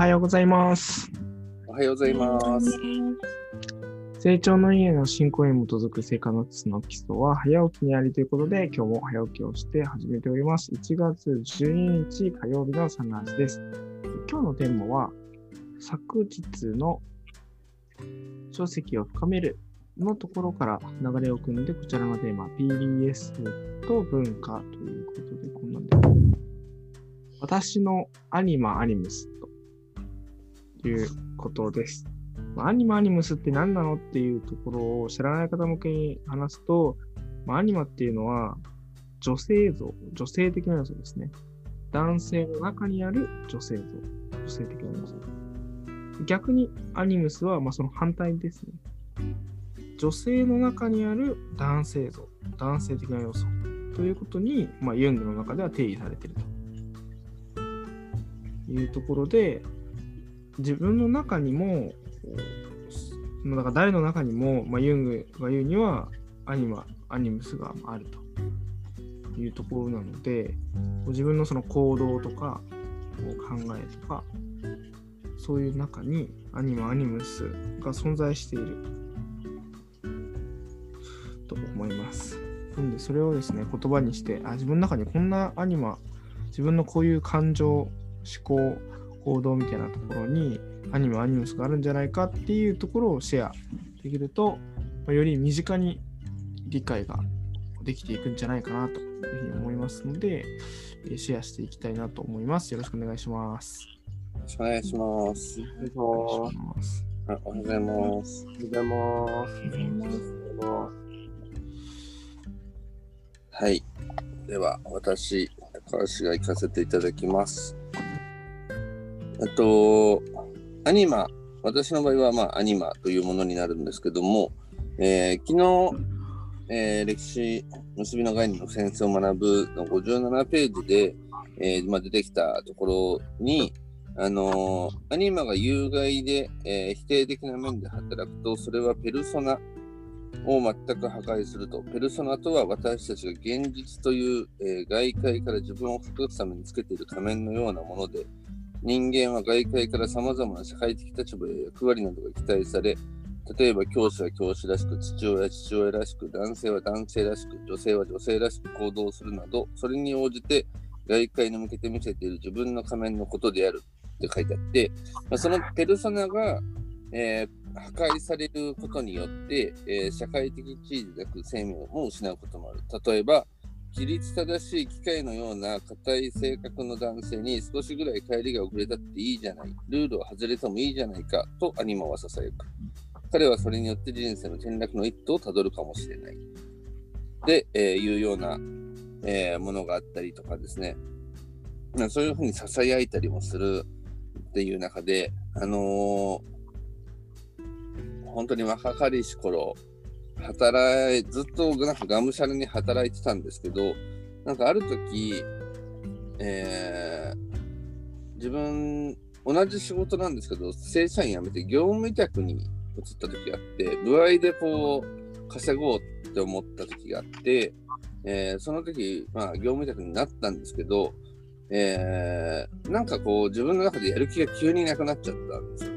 はようございます。おはようございます。成長の家の進行に基づく生活の基礎は早起きにありということで、今日も早起きをして始めております。1月12日火曜日のサンラージです。今日のテーマは、昨日の書籍を深めるのところから流れを組んで、こちらのテーマ、PBS と文化ということで、こんなんで。私のアニマアニムスということです。アニマアニムスって何なのっていうところを知らない方向けに話すと、ま、アニマっていうのは女性像、女性的な要素ですね。男性の中にある女性像、女性的な要素。逆にアニムスはまあその反対ですね。女性の中にある男性像、男性的な要素ということに、まあ、ユングの中では定義されているというところで、自分の中にも、だから誰の中にも、まあ、ユングが言うにはアニマ、アニムスがあるというところなので、自分のその行動とか考えとか、そういう中にアニマ、アニムスが存在していると思います。なんでそれをですね、言葉にして、あ自分の中にこんなアニマ、自分のこういう感情、思考、行動みたいなところにアニメ、アニムスがあるんじゃないかっていうところをシェアできると、まあより身近に理解ができていくんじゃないかなというふうに思いますので、えーシェアしていきたいなと思います。よろしくお願いします。よろしくお願いします。お願いします。あおはようございます。おはようございます。はい。では、私、高橋が行かせていただきます。えっと、アニマ、私の場合は、まあ、アニマというものになるんですけども、えー昨日、えー歴史結びの概念の先生を学ぶの57ページで、えーまあ、出てきたところに、あのーアニマが有害で、えー否定的な面で働くと、それはペルソナを全く破壊すると。ペルソナとは私たちが現実という、えー外界から自分を隠すためにつけている仮面のようなもので、人間は外界から様々な社会的立場や役割などが期待され、例えば教師は教師らしく、父親は父親らしく、男性は男性らしく、女性は女性らしく行動するなど、それに応じて外界に向けて見せている自分の仮面のことであるって書いてあって、まあ、そのペルソナが、えー破壊されることによって、えー社会的地位でなく生命を失うこともある。例えば、規律正しい機械のような硬い性格の男性に少しぐらい帰りが遅れたっていいじゃない、ルールを外れてもいいじゃないかとアニマはささやく。彼はそれによって人生の転落の一途をたどるかもしれない。で、えーいうような、えーものがあったりとかですね。そういうふうに囁いたりもするっていう中で、あのー本当に若かりし頃、働い、ずっとなんかがむしゃらに働いてたんですけど、なんかある時、えー自分、同じ仕事なんですけど、正社員辞めて業務委託に移った時があって、部合でこう、稼ごうって思った時があって、えーその時、まあ、業務委託になったんですけど、えーなんかこう、自分の中でやる気が急になくなっちゃったんですよ。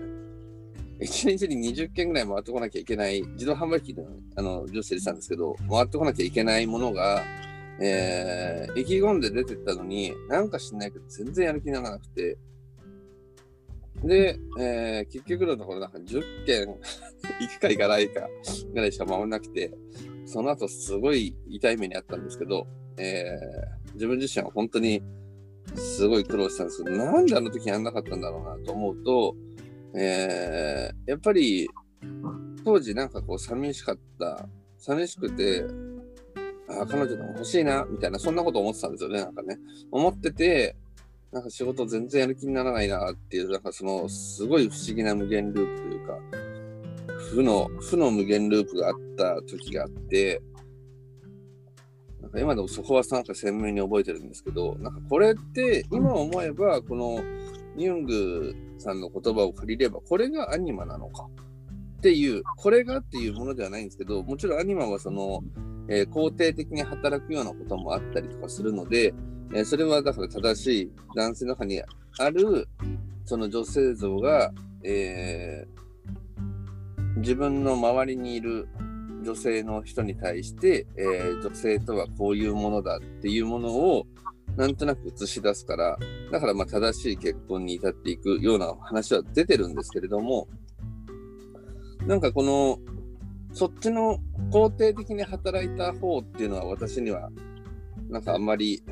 ね。一日に20件ぐらい回ってこなきゃいけない、自動販売機のあの上司でしたんですけど、回ってこなきゃいけないものが、えー意気込んで出てったのに、なんか知んないけど、全然やる気にならなくて、で、えー結局のところ、なんか10件行くか行かないかぐらいしか回んなくて、その後すごい痛い目にあったんですけど、えー自分自身は本当にすごい苦労したんですけど、なんであの時やんなかったんだろうなと思うと、えーやっぱり当時なんかこう寂しかった、寂しくて、あ彼女でも欲しいな、みたいな、そんなこと思ってたんですよね、なんかね。思ってて、なんか仕事全然やる気にならないなっていう、なんかその、すごい不思議な無限ループというか、負の、負の無限ループがあった時があって、なんか今でもそこはなんか鮮明に覚えてるんですけど、なんかこれって今思えば、このユングさんの言葉を借りれば、これがアニマなのか。っていう、これがっていうものではないんですけど、もちろんアニマはその、えー肯定的に働くようなこともあったりとかするので、えーそれはだから正しい男性の中にある、その女性像が、えー、自分の周りにいる女性の人に対して、えー、女性とはこういうものだっていうものをなんとなく映し出すから、だからまあ正しい結婚に至っていくような話は出てるんですけれども、なんかこの、そっちの肯定的に働いた方っていうのは私には、なんかあんまり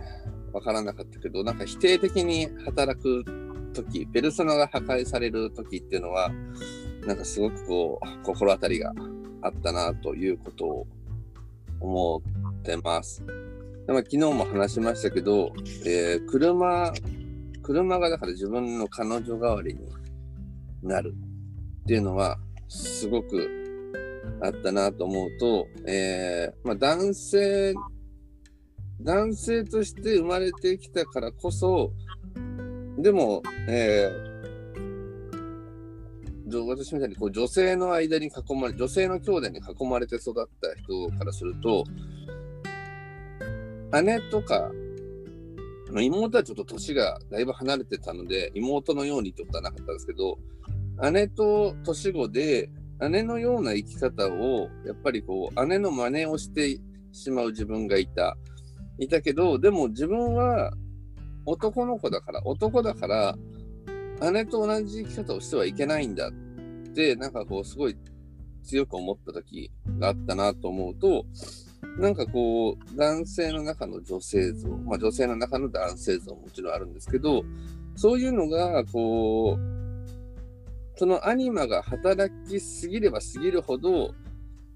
わからなかったけど、なんか否定的に働く時、ペルソナが破壊される時っていうのは、なんかすごくこう、心当たりがあったなということを思ってます。まあ、昨日も話しましたけど、えー、車、車がだから自分の彼女代わりになるっていうのは、すごくあったなと思うと、えー、まあ、男性、男性として生まれてきたからこそ、でも、えー、私みたいにこう女性の間に囲まれ、女性の兄弟に囲まれて育った人からすると、姉とか、妹はちょっと年がだいぶ離れてたので、妹のようにってことはなかったんですけど、姉と年子で、姉のような生き方を、やっぱりこう、姉の真似をしてしまう自分がいた。いたけど、でも自分は男の子だから、男だから、姉と同じ生き方をしてはいけないんだって、なんかこう、すごい強く思った時があったなと思うと、なんかこう、男性の中の女性像、まあ女性の中の男性像ももちろんあるんですけど、そういうのが、こう、そのアニマが働きすぎればすぎるほど、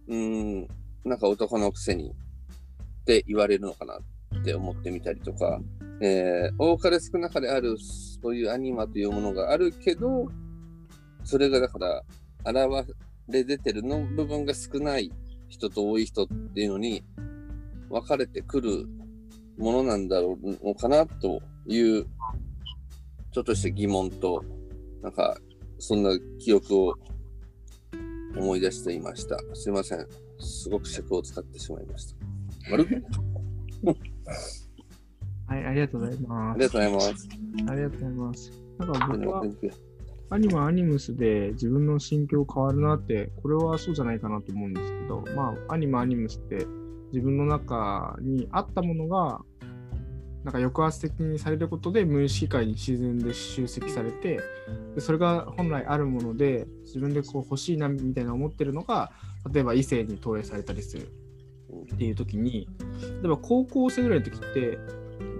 うん、なんか男のくせにって言われるのかなって思ってみたりとか、えー、多かれ少なかれある、そういうアニマというものがあるけど、それがだから、現れ出てるの部分が少ない人と多い人っていうのに分かれてくるものなんだろうのかなというちょっとした疑問となんかそんな記憶を思い出していました。すいません。すごく尺を使ってしまいました。丸はい、ありがとうございます。ありがとうございます。ありがとうございます。なんか僕はアニマアニムスで自分の心境変わるなって、これはそうじゃないかなと思うんですけど、まあ、アニマアニムスって自分の中にあったものが、なんか抑圧的にされることで無意識界に自然で集積されてでそれが本来あるもので自分でこう欲しいなみたいな思ってるのが例えば異性に投影されたりするっていう時に例えば高校生ぐらいの時って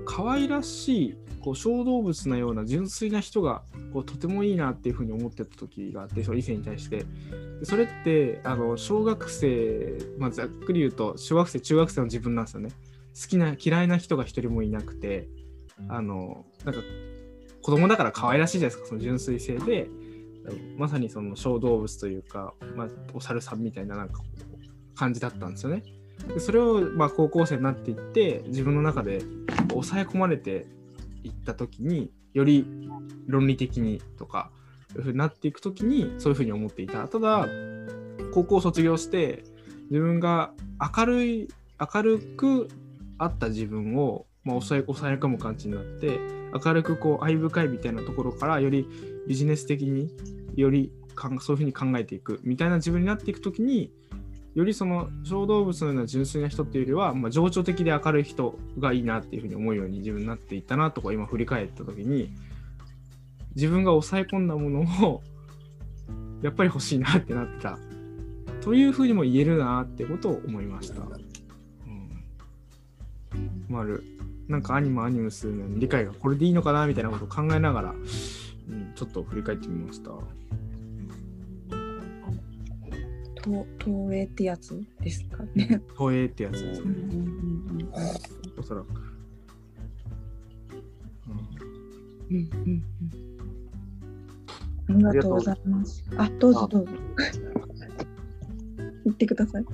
可愛らしいこう小動物なような純粋な人がこうとてもいいなっていうふうに思ってた時があってその異性に対して。それってあの小学生、まあ、ざっくり言うと小学生中学生の自分なんですよね。好きな嫌いな人が一人もいなくてあのなんか子供だから可愛らしいじゃないですかその純粋性で。まさにその小動物というか、まあ、お猿さんみたいななんか感じだったんですよね。でそれをまあ高校生になっていって自分の中で抑え込まれていった時により論理的にとかいうふうになっていく時にそういうふうに思っていた。ただ高校を卒業して自分が明るい明るくあった自分を、まあ、抑え抑え込む感じになって明るくこう愛深いみたいなところからよりビジネス的によりそういうふうに考えていくみたいな自分になっていく時によりその小動物のような純粋な人っていうよりは、まあ、情緒的で明るい人がいいなっていうふうに思うように自分になっていったなとか今振り返った時に自分が抑え込んだものをやっぱり欲しいなってなったというふうにも言えるなってことを思いました。うん、丸なんかアニメアニムスの理解がこれでいいのかなみたいなことを考えながら、うん、ちょっと振り返ってみました。投影ってやつですかね。投影ってやつですね。おそらく。うんうんうんありがとうございます。あ、どうぞどうぞ。言ってください。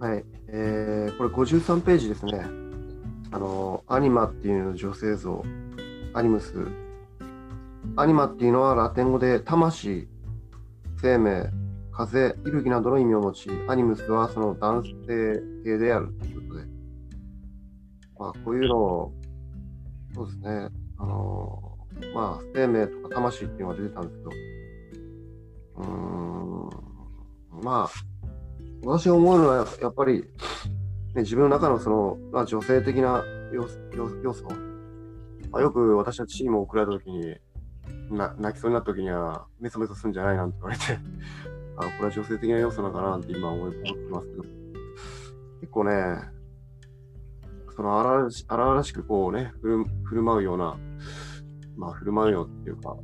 はい、えー、これ53ページですね。あの、アニマっていう女性像、アニムス。アニマっていうのはラテン語で魂、生命、風、息吹などの意味を持ち、アニムスはその男性系であるということで、まあ、こういうのを、そうですね、あのまあ、生命とか魂っていうのが出てたんですけど、うーん、まあ、私が思うのはやっぱり、ね、自分の中のその、まあ、女性的な要素要要素、まあ、よく私はチームを送られた時にな泣きそうになった時にはメソメソするんじゃないなんて言われて。あこれは女性的な要素なのかなって今思ってますけど。結構ねその荒々し荒々しくこうね振る振る舞うようなまあ振る舞うよっていうか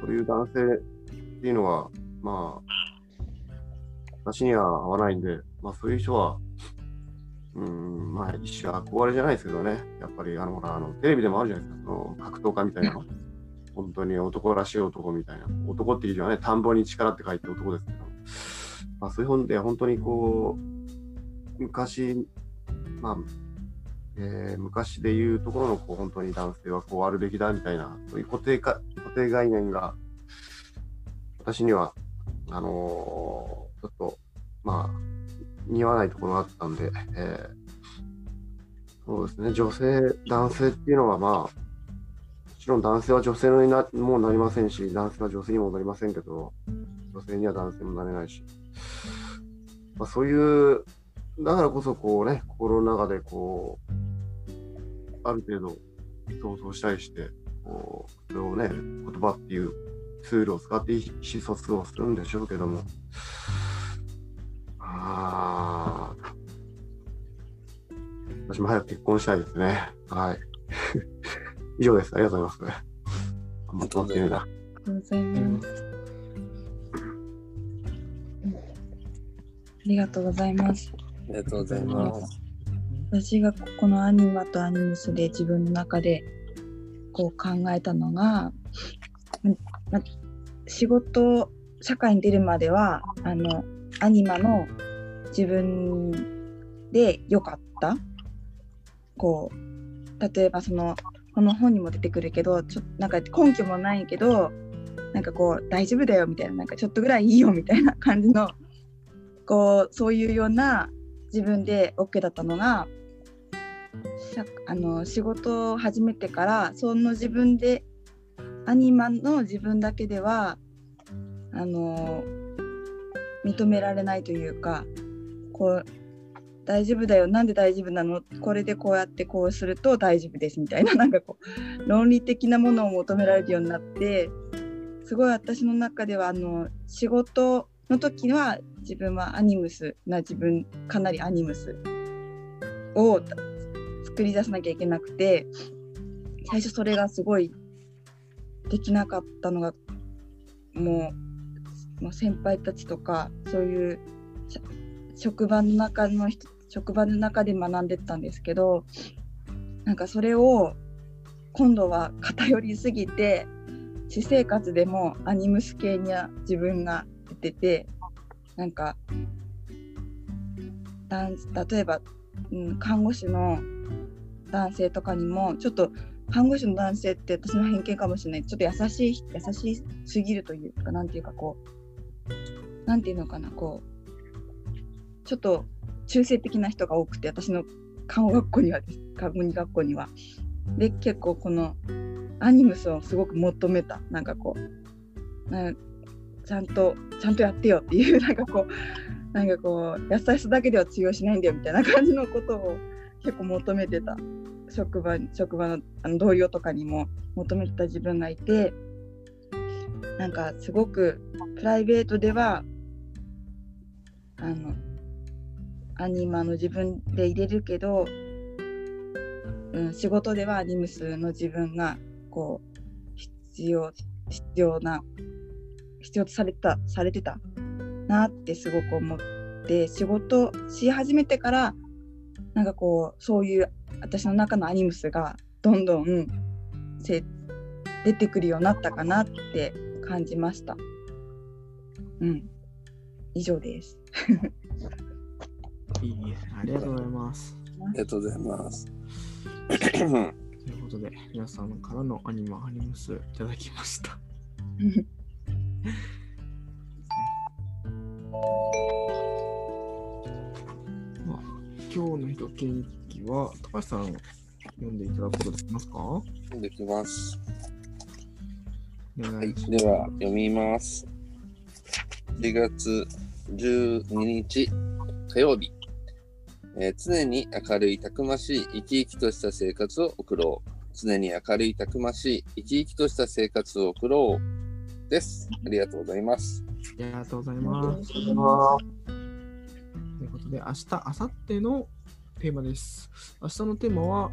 そういう男性っていうのはまあ私には合わないんでまあそういう人はうん、まあ、一種憧れじゃないですけどね、やっぱり、あの、ほら、あの、テレビでもあるじゃないですか、その格闘家みたいな。の。本当に男らしい男みたいな。男っていう字はね、田んぼに力って書いて男ですけど、まあ、そういう本で本当にこう、昔、まあ、えー昔でいうところの、こう、本当に男性はこうあるべきだみたいな、そういう固定か、固定概念が、私には、あのーちょっと、まあ、似合わないところがあったんで、えーそうですね、女性、男性っていうのは、まあ、もちろん男性は女性になもうなりませんし、男性は女性にもなりませんけど、女性には男性もなれないし、まあ、そういう、だからこそ、こうね、心の中で、こう、ある程度、想像したりして、こう、それをね、言葉っていうツールを使って意思疎通をするんでしょうけども、ああ。私も早く結婚したいですね。はい。以上です。ありがとうございます。ありがとうございます。りがとうございます。ありがとうございます。私がこのアニマとアニムスで自分の中でこう考えたのが、まま仕事社会に出るまではあのアニマの自分で良かったこう例えばそのこの本にも出てくるけどちょなんか根拠もないけどなんかこう大丈夫だよみたいななんかちょっとぐらいいいよみたいな感じのこうそういうような自分で OK だったのがあの仕事を始めてからその自分でアニマの自分だけではあの認められないというかこう大丈夫だよ。なんで大丈夫なの？これでこうやってこうすると大丈夫ですみたいな。なんかこう論理的なものを求められるようになってすごい私の中ではあの仕事の時は自分はアニムスな自分かなりアニムスを作り出さなきゃいけなくて最初それがすごいできなかったのがもうもう先輩たちとかそういう職場の中の人職場の中で学んでったんですけどなんかそれを今度は偏りすぎて私生活でもアニムス系には自分が出ててなんか例えば、うん、看護師の男性とかにもちょっと看護師の男性って私の偏見かもしれない。ちょっと優しい優しすぎるというかなんていうかこうなんていうのかなこうちょっと中性的な人が多くて私の看護学校にはです。看護学校には。で結構このアニムスをすごく求めた。なんかこうちゃんとちゃんとやってよっていう なんかこうなんかこう優しさだけでは通用しないんだよみたいな感じのことを結構求めてた。職場職場のあの同僚とかにも求めてた自分がいてなんかすごくプライベートではあのアニマの自分で入れるけど、うん、仕事ではアニムスの自分がこう必要必要な必要とされたされてたなってすごく思って仕事し始めてからなんかこうそういう私の中のアニムスがどんどんせ出てくるようになったかなって感じました。うん、以上です。いいですね。ありがとうございます。ありがとうございます。ということで、皆さんからのアニマアニムスいただきました。まあ、今日の人元気は、高橋さん読んでいただくことできますか？できます。はい、では読みます。4月12日火曜日、えー常に明るいたくましい生き生きとした生活を送ろう。常に明るいたくましい生き生きとした生活を送ろう。です。ありがとうございます。ありがとうございます。ということで、明日、明後日のテーマです。明日のテーマは、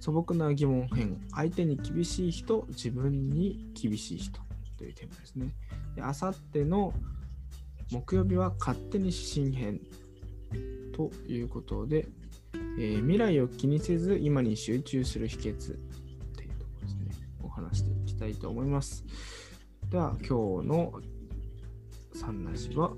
素朴な疑問編、相手に厳しい人、自分に厳しい人というテーマですね。で明後日の木曜日は、勝手に指針編ということで、えー未来を気にせず今に集中する秘訣というところですね。お話していきたいと思います。では、今日のサンラジは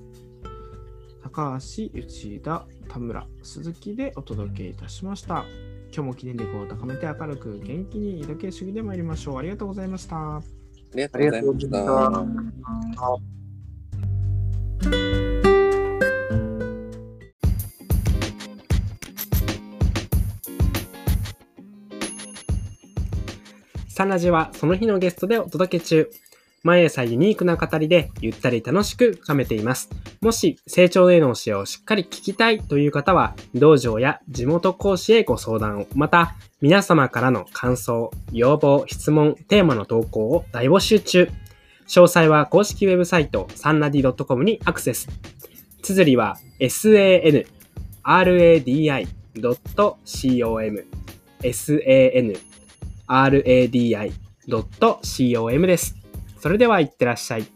高橋、内田、田村、鈴木でお届けいたしました。今日も記念力を高めて明るく元気に抱け主義で参りましょう。ありがとうございました。ありがとうございました。サンラジはその日のゲストでお届け中。毎朝ユニークな語りでゆったり楽しく深めています。もし成長への教えをしっかり聞きたいという方は、道場や地元講師へご相談を、また皆様からの感想、要望、質問、テーマの投稿を大募集中。詳細は公式ウェブサイトサンラディ .com にアクセス。綴りは sanradi.com sanradi.com です。それではいってらっしゃい。